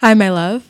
Hi, my love.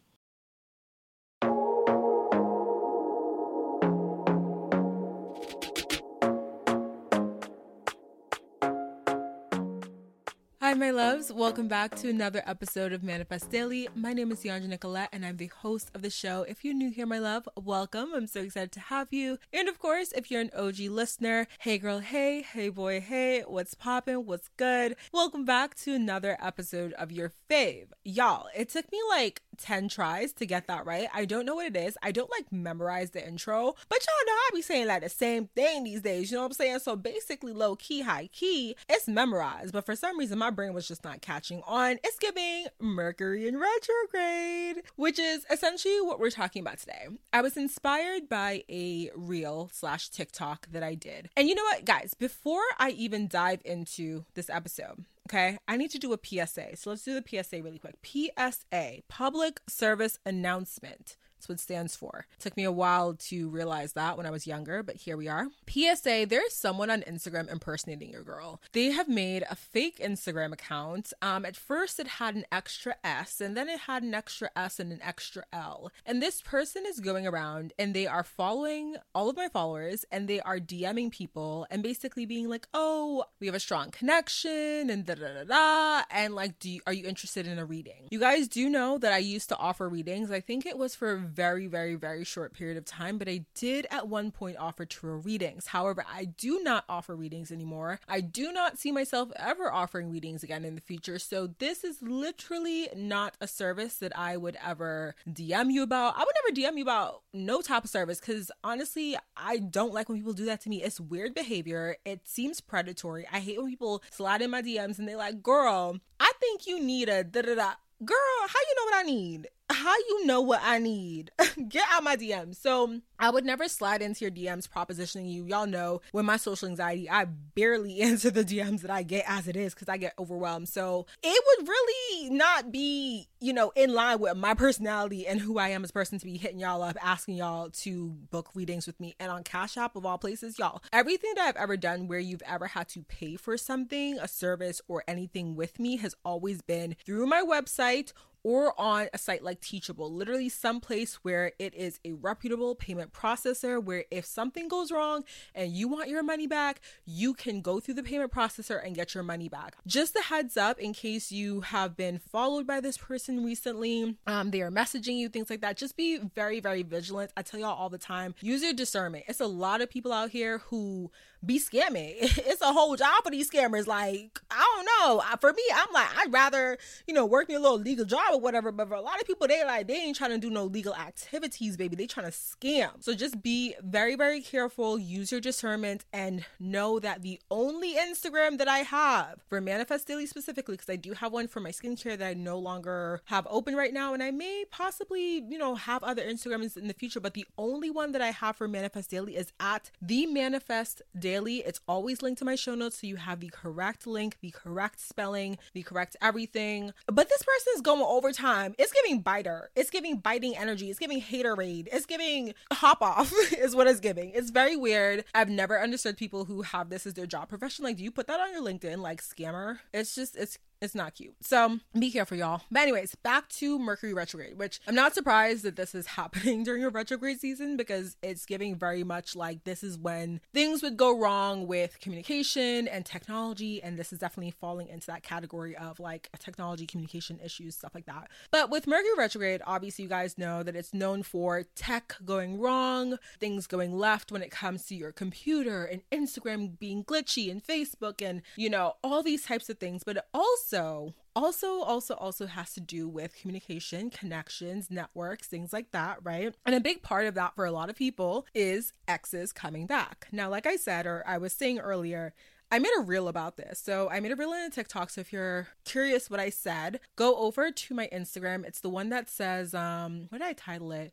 Hi, my loves. Welcome back to another episode of Manifest Daily. My name is Yanja Nicolette, and I'm the host of the show. If you're new here, my love, welcome. I'm so excited to have you. And of course, if you're an OG listener, hey girl, hey, hey boy, hey, what's poppin'? What's good? Welcome back to another episode of your fave. Y'all, it took me like 10 tries to get that right. I don't know what it is. I don't like memorize the intro, but y'all know I be saying like the same thing these days. You know what I'm saying? So basically, low key, high key, it's memorized. But for some reason, my brain was just not catching on. It's giving Mercury in retrograde, which is essentially what we're talking about today. I was inspired by a reel slash TikTok that I did. And you know what, guys, before I even dive into this episode, Okay, I need to do a PSA. So let's do the PSA really quick. PSA, public service announcement. That's what it stands for. It took me a while to realize that when I was younger, but here we are. PSA there's someone on Instagram impersonating your girl. They have made a fake Instagram account. Um, at first, it had an extra S, and then it had an extra S and an extra L. And this person is going around and they are following all of my followers and they are DMing people and basically being like, oh, we have a strong connection and da da da da. And like, do you, are you interested in a reading? You guys do know that I used to offer readings. I think it was for very, very, very short period of time, but I did at one point offer tarot readings. However, I do not offer readings anymore. I do not see myself ever offering readings again in the future. So this is literally not a service that I would ever DM you about. I would never DM you about no type of service because honestly, I don't like when people do that to me. It's weird behavior. It seems predatory. I hate when people slide in my DMs and they're like, girl, I think you need a da da da. Girl, how you know what I need? How you know what I need? Get out my DMs. So I would never slide into your DMs propositioning you. Y'all know with my social anxiety, I barely answer the DMs that I get as it is because I get overwhelmed. So it would really not be, you know, in line with my personality and who I am as a person to be hitting y'all up, asking y'all to book readings with me. And on Cash App of all places, y'all, everything that I've ever done where you've ever had to pay for something, a service or anything with me has always been through my website or on a site like Teachable, literally someplace where it is a reputable payment processor where if something goes wrong and you want your money back, you can go through the payment processor and get your money back. Just a heads up in case you have been followed by this person recently, um, they are messaging you, things like that. Just be very, very vigilant. I tell y'all all the time, use your discernment. It's a lot of people out here who be scamming. It's a whole job for these scammers. Like, I don't know. For me, I'm like, I'd rather, you know, work me a little legal job or whatever. But for a lot of people, they like, they ain't trying to do no legal activities, baby. They trying to scam. So just be very, very careful. Use your discernment and know that the only Instagram that I have for Manifest Daily specifically, because I do have one for my skincare that I no longer have open right now. And I may possibly, you know, have other Instagrams in the future. But the only one that I have for Manifest Daily is at the Manifest Daily daily. It's always linked to my show notes so you have the correct link, the correct spelling, the correct everything. But this person is going overtime. It's giving biter. It's giving biting energy. It's giving haterade. It's giving hop off is what it's giving. It's very weird. I've never understood people who have this as their job profession. Like, do you put that on your LinkedIn? Like scammer? It's just it's it's not cute. So be careful, y'all. But, anyways, back to Mercury retrograde, which I'm not surprised that this is happening during a retrograde season because it's giving very much like this is when things would go wrong with communication and technology. And this is definitely falling into that category of like technology, communication issues, stuff like that. But with Mercury retrograde, obviously, you guys know that it's known for tech going wrong, things going left when it comes to your computer and Instagram being glitchy and Facebook and, you know, all these types of things. But it also also also also also has to do with communication connections networks things like that right and a big part of that for a lot of people is exes coming back now like i said or i was saying earlier I made a reel about this. So I made a reel in a TikTok. So if you're curious what I said, go over to my Instagram. It's the one that says, um, what did I title it?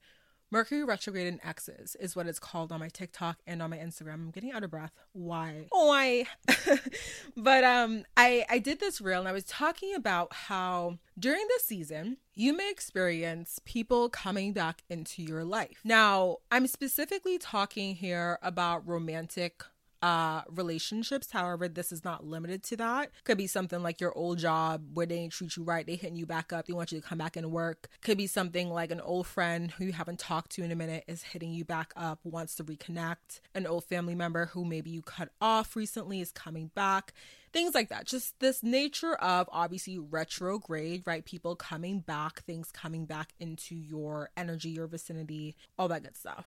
Mercury retrograde in X's is what it's called on my TikTok and on my Instagram. I'm getting out of breath. Why? Why? but um I I did this reel and I was talking about how during this season you may experience people coming back into your life. Now, I'm specifically talking here about romantic uh relationships. However this is not limited to that. Could be something like your old job where they didn't treat you right. They hitting you back up. They want you to come back and work. Could be something like an old friend who you haven't talked to in a minute is hitting you back up wants to reconnect. An old family member who maybe you cut off recently is coming back. Things like that. Just this nature of obviously retrograde right? People coming back things coming back into your energy your vicinity all that good stuff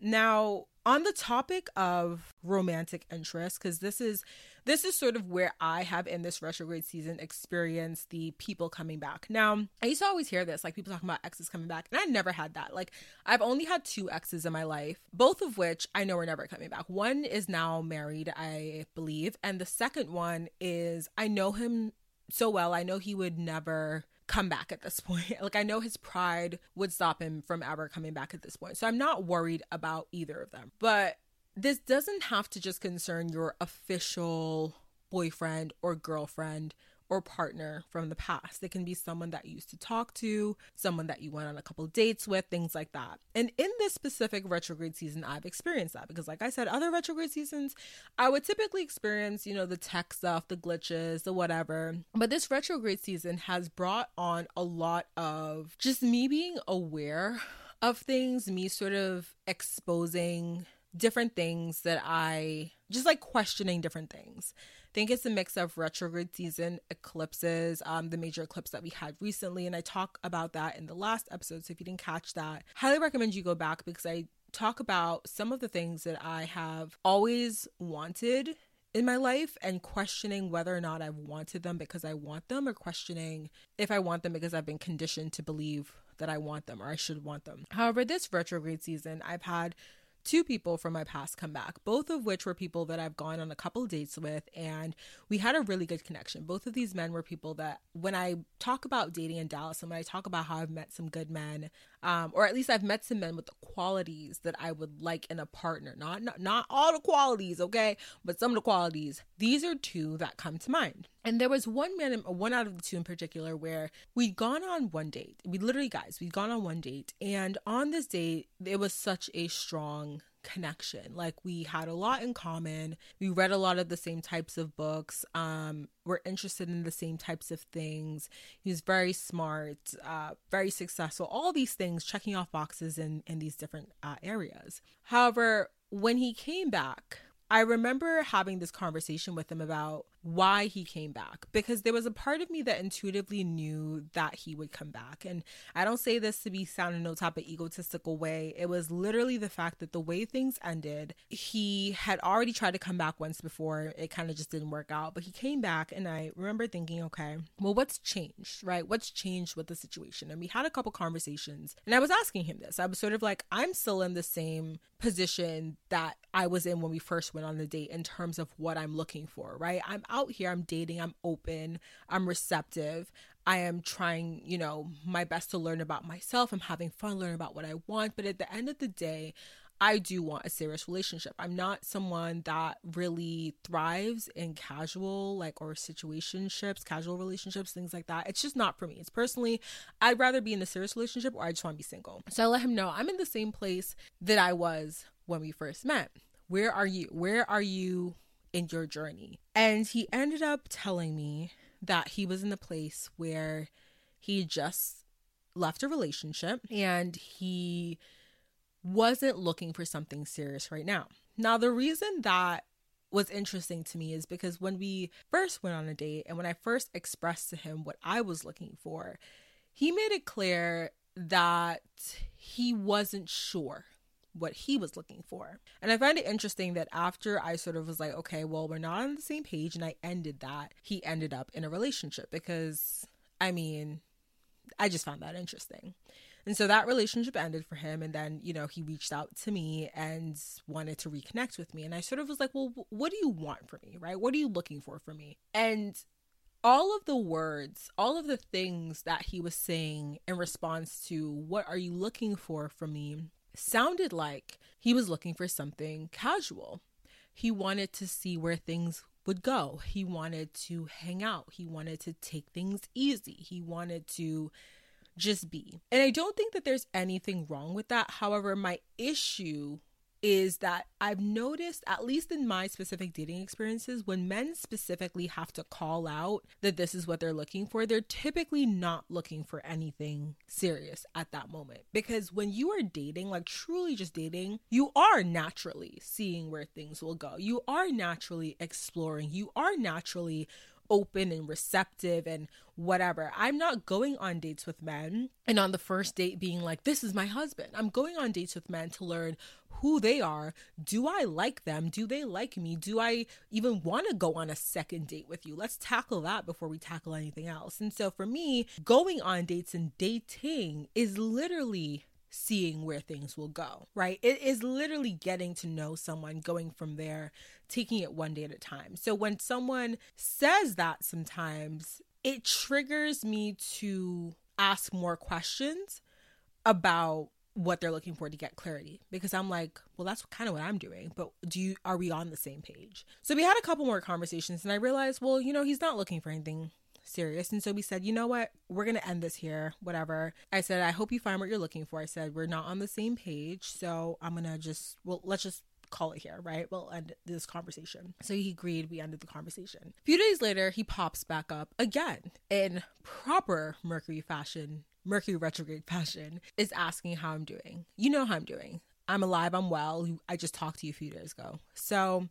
Now, on the topic of romantic interest because this is this is sort of where i have in this retrograde season experienced the people coming back. Now i used to always hear this like people talking about exes coming back and i never had that. Like i've only had two exes in my life both of which i know are never coming back. One is now married i believe and the second one is i know him so well i know he would never come back at this point. Like I know his pride would stop him from ever coming back at this point. So I'm not worried about either of them. But this doesn't have to just concern your official boyfriend or girlfriend or partner from the past. It can be someone that you used to talk to, someone that you went on a couple dates with, things like that. And in this specific retrograde season, I've experienced that because, like I said, other retrograde seasons, I would typically experience, you know, the tech stuff, the glitches, the whatever. But this retrograde season has brought on a lot of just me being aware of things, me sort of exposing different things that I just like questioning different things think it's a mix of retrograde season eclipses, um, the major eclipse that we had recently. And I talk about that in the last episode. So if you didn't catch that, highly recommend you go back because I talk about some of the things that I have always wanted in my life and questioning whether or not I've wanted them because I want them or questioning if I want them because I've been conditioned to believe that I want them or I should want them. However, this retrograde season, I've had two people from my past come back, both of which were people that I've gone on a couple dates with, and we had a really good connection. Both of these men were people that, when I talk about dating in Dallas and when I talk about how I've met some good men, um, or at least I've met some men with the qualities that I would like in a partner, not, not not all the qualities, okay, but some of the qualities. These are two that come to mind. And there was one man, one out of the two in particular, where we'd gone on one date. We literally, guys, we'd gone on one date, and on this date, it was such a strong connection. Like we had a lot in common. We read a lot of the same types of books. Um, we're interested in the same types of things. He's very smart, uh, very successful. All these things, checking off boxes in in these different uh, areas. However, when he came back, I remember having this conversation with him about why he came back because there was a part of me that intuitively knew that he would come back. And I don't say this to be sound in no type of egotistical way. It was literally the fact that the way things ended, he had already tried to come back once before. It kind of just didn't work out. But he came back, and I remember thinking, okay, well, what's changed, right? What's changed with the situation? And we had a couple conversations, and I was asking him this. I was sort of like, I'm still in the same position that I was in when we first went on the date in terms of what I'm looking for, right? I'm out here, I'm dating, I'm open, I'm receptive. I am trying, you know, my best to learn about myself. I'm having fun learning about what I want. But at the end of the day, I do want a serious relationship. I'm not someone that really thrives in casual, like, or situationships, casual relationships, things like that. It's just not for me. It's personally, I'd rather be in a serious relationship or I just want to be single. So I let him know I'm in the same place that I was when we first met. Where are you? Where are you in your journey. And he ended up telling me that he was in a place where he just left a relationship and he wasn't looking for something serious right now. Now, the reason that was interesting to me is because when we first went on a date and when I first expressed to him what I was looking for, he made it clear that he wasn't sure what he was looking for. And I find it interesting that after I sort of was like, okay, well, we're not on the same page, and I ended that, he ended up in a relationship because, I mean, I just found that interesting. And so that relationship ended for him. And then, you know, he reached out to me and wanted to reconnect with me. And I sort of was like, well, what do you want from me? Right? What are you looking for from me? And all of the words, all of the things that he was saying in response to what are you looking for from me sounded like he was looking for something casual. He wanted to see where things would go. He wanted to hang out. He wanted to take things easy. He wanted to just be. And I don't think that there's anything wrong with that. However, my issue is that I've noticed, at least in my specific dating experiences, when men specifically have to call out that this is what they're looking for, they're typically not looking for anything serious at that moment. Because when you are dating, like truly just dating, you are naturally seeing where things will go. You are naturally exploring. You are naturally open and receptive and whatever. I'm not going on dates with men and on the first date being like, this is my husband. I'm going on dates with men to learn who they are. Do I like them? Do they like me? Do I even want to go on a second date with you? Let's tackle that before we tackle anything else. And so for me, going on dates and dating is literally seeing where things will go, right? It is literally getting to know someone, going from there, taking it one day at a time. So when someone says that sometimes, it triggers me to ask more questions about what they're looking for to get clarity because I'm like, well, that's kind of what I'm doing, but do you are we on the same page? So we had a couple more conversations and I realized, well, you know, he's not looking for anything serious. And so we said, you know what? We're going to end this here, whatever. I said, I hope you find what you're looking for. I said, we're not on the same page. So I'm going to just, well, let's just call it here, right? We'll end this conversation. So he agreed. We ended the conversation. A few days later, he pops back up again in proper Mercury fashion, Mercury retrograde fashion, is asking how I'm doing. You know how I'm doing. I'm alive. I'm well. I just talked to you a few days ago. So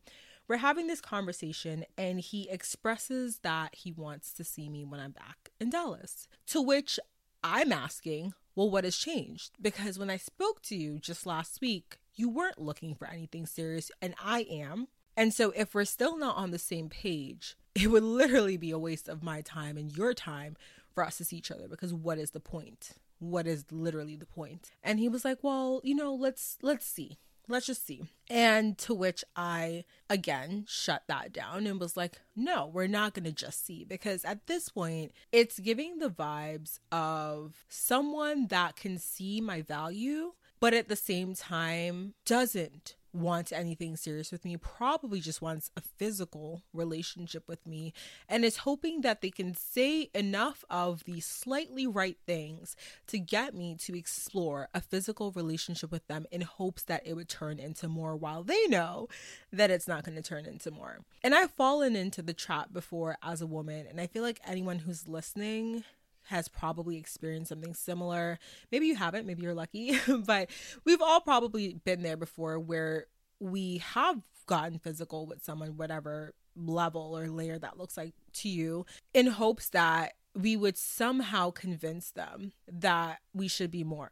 we're having this conversation, and he expresses that he wants to see me when I'm back in Dallas. To which I'm asking, well, what has changed? Because when I spoke to you just last week, you weren't looking for anything serious, and I am. And so, if we're still not on the same page, it would literally be a waste of my time and your time for us to see each other because what is the point? What is literally the point? And he was like, "Well, you know, let's let's see. Let's just see. And to which I again shut that down and was like, no, we're not going to just see because at this point, it's giving the vibes of someone that can see my value, but at the same time doesn't wants anything serious with me, probably just wants a physical relationship with me, and is hoping that they can say enough of the slightly right things to get me to explore a physical relationship with them in hopes that it would turn into more while they know that it's not going to turn into more. And I've fallen into the trap before as a woman, and I feel like anyone who's listening has probably experienced something similar. Maybe you haven't, maybe you're lucky, but we've all probably been there before where we have gotten physical with someone, whatever level or layer that looks like to you, in hopes that we would somehow convince them that we should be more.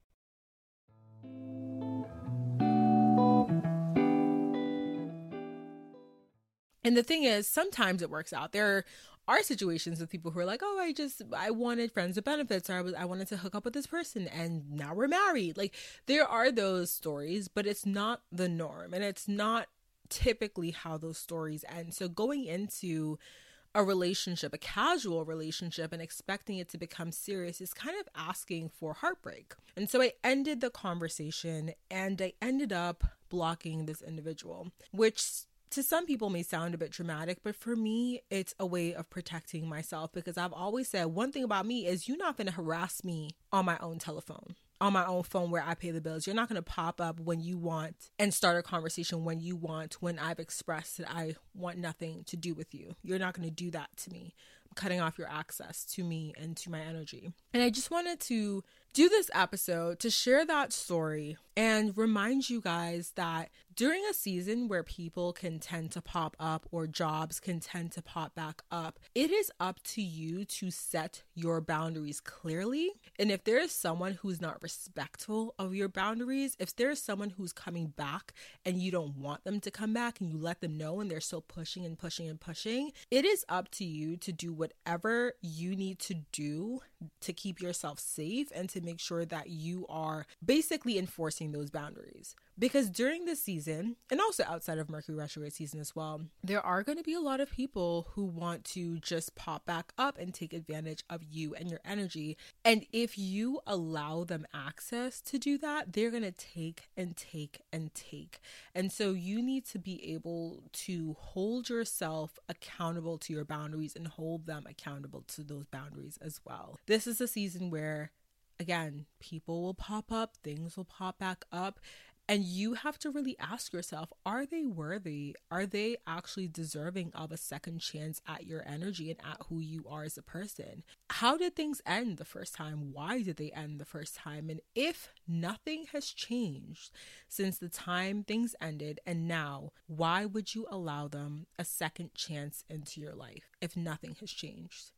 And the thing is, sometimes it works out. There are situations with people who are like, oh, I just I wanted friends with benefits, or I was I wanted to hook up with this person, and now we're married. Like there are those stories, but it's not the norm, and it's not typically how those stories end. So going into a relationship, a casual relationship, and expecting it to become serious is kind of asking for heartbreak. And so I ended the conversation and I ended up blocking this individual, which to some people may sound a bit dramatic, but for me, it's a way of protecting myself because I've always said one thing about me is you're not going to harass me on my own telephone on my own phone where I pay the bills. You're not going to pop up when you want and start a conversation when you want, when I've expressed that I want nothing to do with you. You're not going to do that to me cutting off your access to me and to my energy. And I just wanted to do this episode to share that story and remind you guys that during a season where people can tend to pop up or jobs can tend to pop back up, it is up to you to set your boundaries clearly. And if there is someone who's not respectful of your boundaries, if there's someone who's coming back and you don't want them to come back and you let them know and they're still pushing and pushing and pushing, it is up to you to do whatever you need to do to keep yourself safe and to make sure that you are basically enforcing those boundaries. Because during this season, and also outside of Mercury retrograde season as well, there are going to be a lot of people who want to just pop back up and take advantage of you and your energy. And if you allow them access to do that, they're going to take and take and take. And so you need to be able to hold yourself accountable to your boundaries and hold them accountable to those boundaries as well. This is a season where again, people will pop up, things will pop back up. And you have to really ask yourself are they worthy? Are they actually deserving of a second chance at your energy and at who you are as a person? How did things end the first time? Why did they end the first time? And if nothing has changed since the time things ended and now, why would you allow them a second chance into your life if nothing has changed?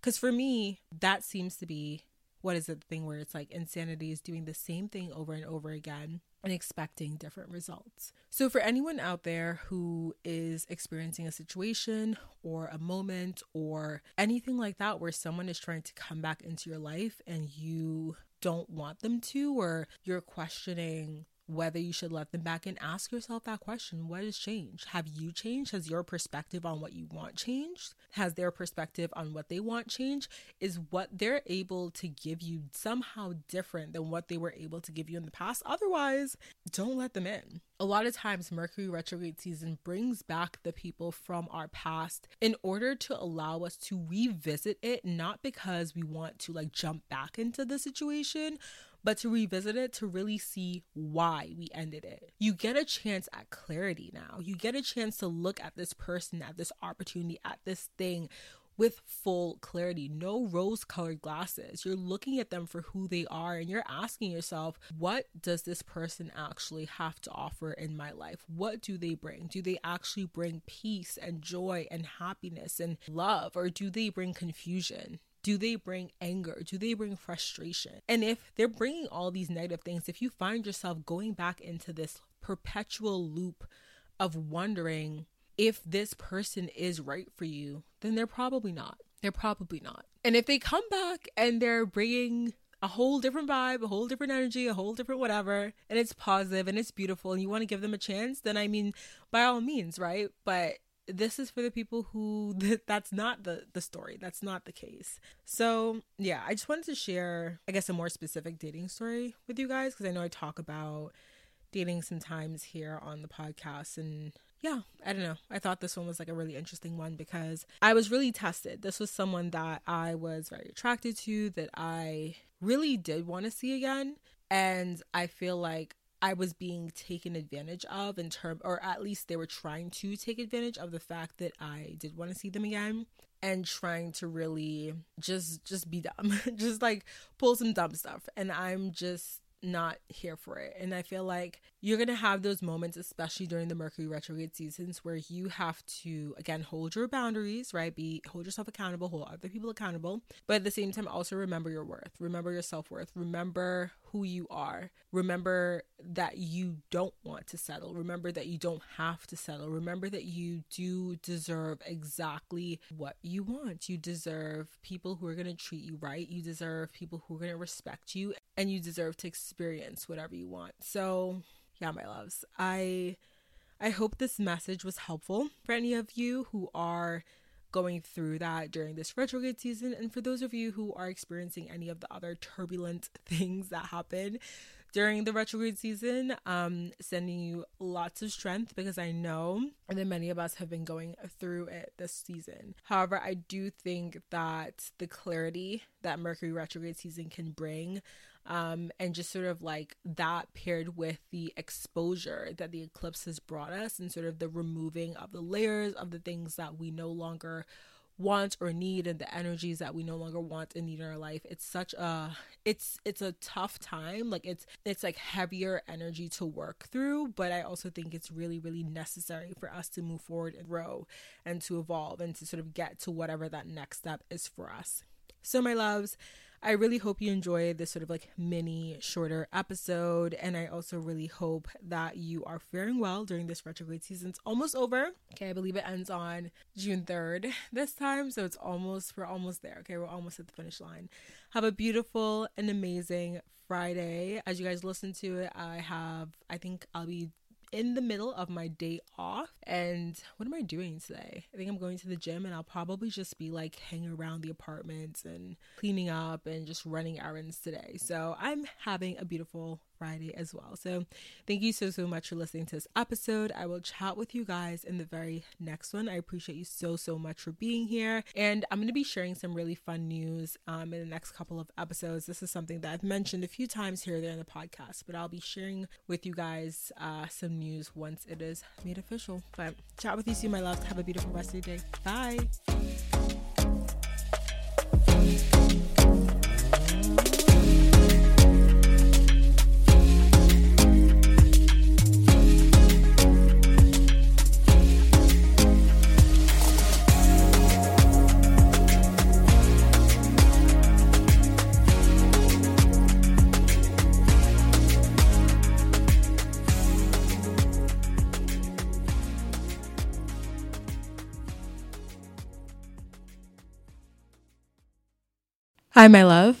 Because for me, that seems to be what is it the thing where it's like insanity is doing the same thing over and over again and expecting different results. So, for anyone out there who is experiencing a situation or a moment or anything like that where someone is trying to come back into your life and you don't want them to, or you're questioning whether you should let them back and ask yourself that question. What has changed? Have you changed? Has your perspective on what you want changed? Has their perspective on what they want changed? Is what they're able to give you somehow different than what they were able to give you in the past? Otherwise don't let them in. A lot of times mercury retrograde season brings back the people from our past in order to allow us to revisit it not because we want to like jump back into the situation but to revisit it to really see why we ended it. You get a chance at clarity now. You get a chance to look at this person, at this opportunity, at this thing with full clarity, no rose colored glasses. You're looking at them for who they are and you're asking yourself, what does this person actually have to offer in my life? What do they bring? Do they actually bring peace and joy and happiness and love, or do they bring confusion? Do they bring anger? Do they bring frustration? And if they're bringing all these negative things, if you find yourself going back into this perpetual loop of wondering if this person is right for you, then they're probably not. They're probably not. And if they come back and they're bringing a whole different vibe, a whole different energy, a whole different whatever, and it's positive and it's beautiful and you want to give them a chance, then I mean, by all means, right? But this is for the people who that's not the the story. That's not the case. So yeah i just wanted to share i guess a more specific dating story with you guys because i know i talk about dating sometimes here on the podcast and yeah i don't know. I thought this one was like a really interesting one because i was really tested. This was someone that i was very attracted to that i really did want to see again. And i feel like I was being taken advantage of in term or at least they were trying to take advantage of the fact that I did want to see them again and trying to really just just be dumb. just like pull some dumb stuff and I'm just not here for it. And I feel like you're going to have those moments, especially during the Mercury retrograde seasons, where you have to, again, hold your boundaries, right? Be hold yourself accountable, hold other people accountable, but at the same time, also remember your worth, remember your self worth, remember who you are, remember that you don't want to settle, remember that you don't have to settle, remember that you do deserve exactly what you want. You deserve people who are going to treat you right, you deserve people who are going to respect you, and you deserve to experience whatever you want. So, yeah, my loves, I I hope this message was helpful for any of you who are going through that during this retrograde season and for those of you who are experiencing any of the other turbulent things that happen during the retrograde season. Um, sending you lots of strength because I know that many of us have been going through it this season. However, I do think that the clarity that Mercury retrograde season can bring um, and just sort of like that paired with the exposure that the eclipse has brought us and sort of the removing of the layers of the things that we no longer want or need and the energies that we no longer want and need in our life it's such a it's it's a tough time. Like it's it's like heavier energy to work through but i also think it's really really necessary for us to move forward and grow and to evolve and to sort of get to whatever that next step is for us. So my loves I really hope you enjoy this sort of like mini shorter episode. And I also really hope that you are faring well during this retrograde season. It's almost over. Okay, I believe it ends on June 3rd this time. So it's almost, we're almost there. Okay, we're almost at the finish line. Have a beautiful and amazing Friday. As you guys listen to it, I have, I think I'll be in the middle of my day off. And what am I doing today? I think I'm going to the gym and I'll probably just be like hanging around the apartments and cleaning up and just running errands today. So I'm having a beautiful Friday as well. So thank you so, so much for listening to this episode. I will chat with you guys in the very next one. I appreciate you so, so much for being here. And I'm going to be sharing some really fun news um, in the next couple of episodes. This is something that I've mentioned a few times here there in the podcast, but I'll be sharing with you guys uh, some news once it is made official. But chat with you soon, my loves. Have a beautiful rest of your day. Bye. Hi, my love.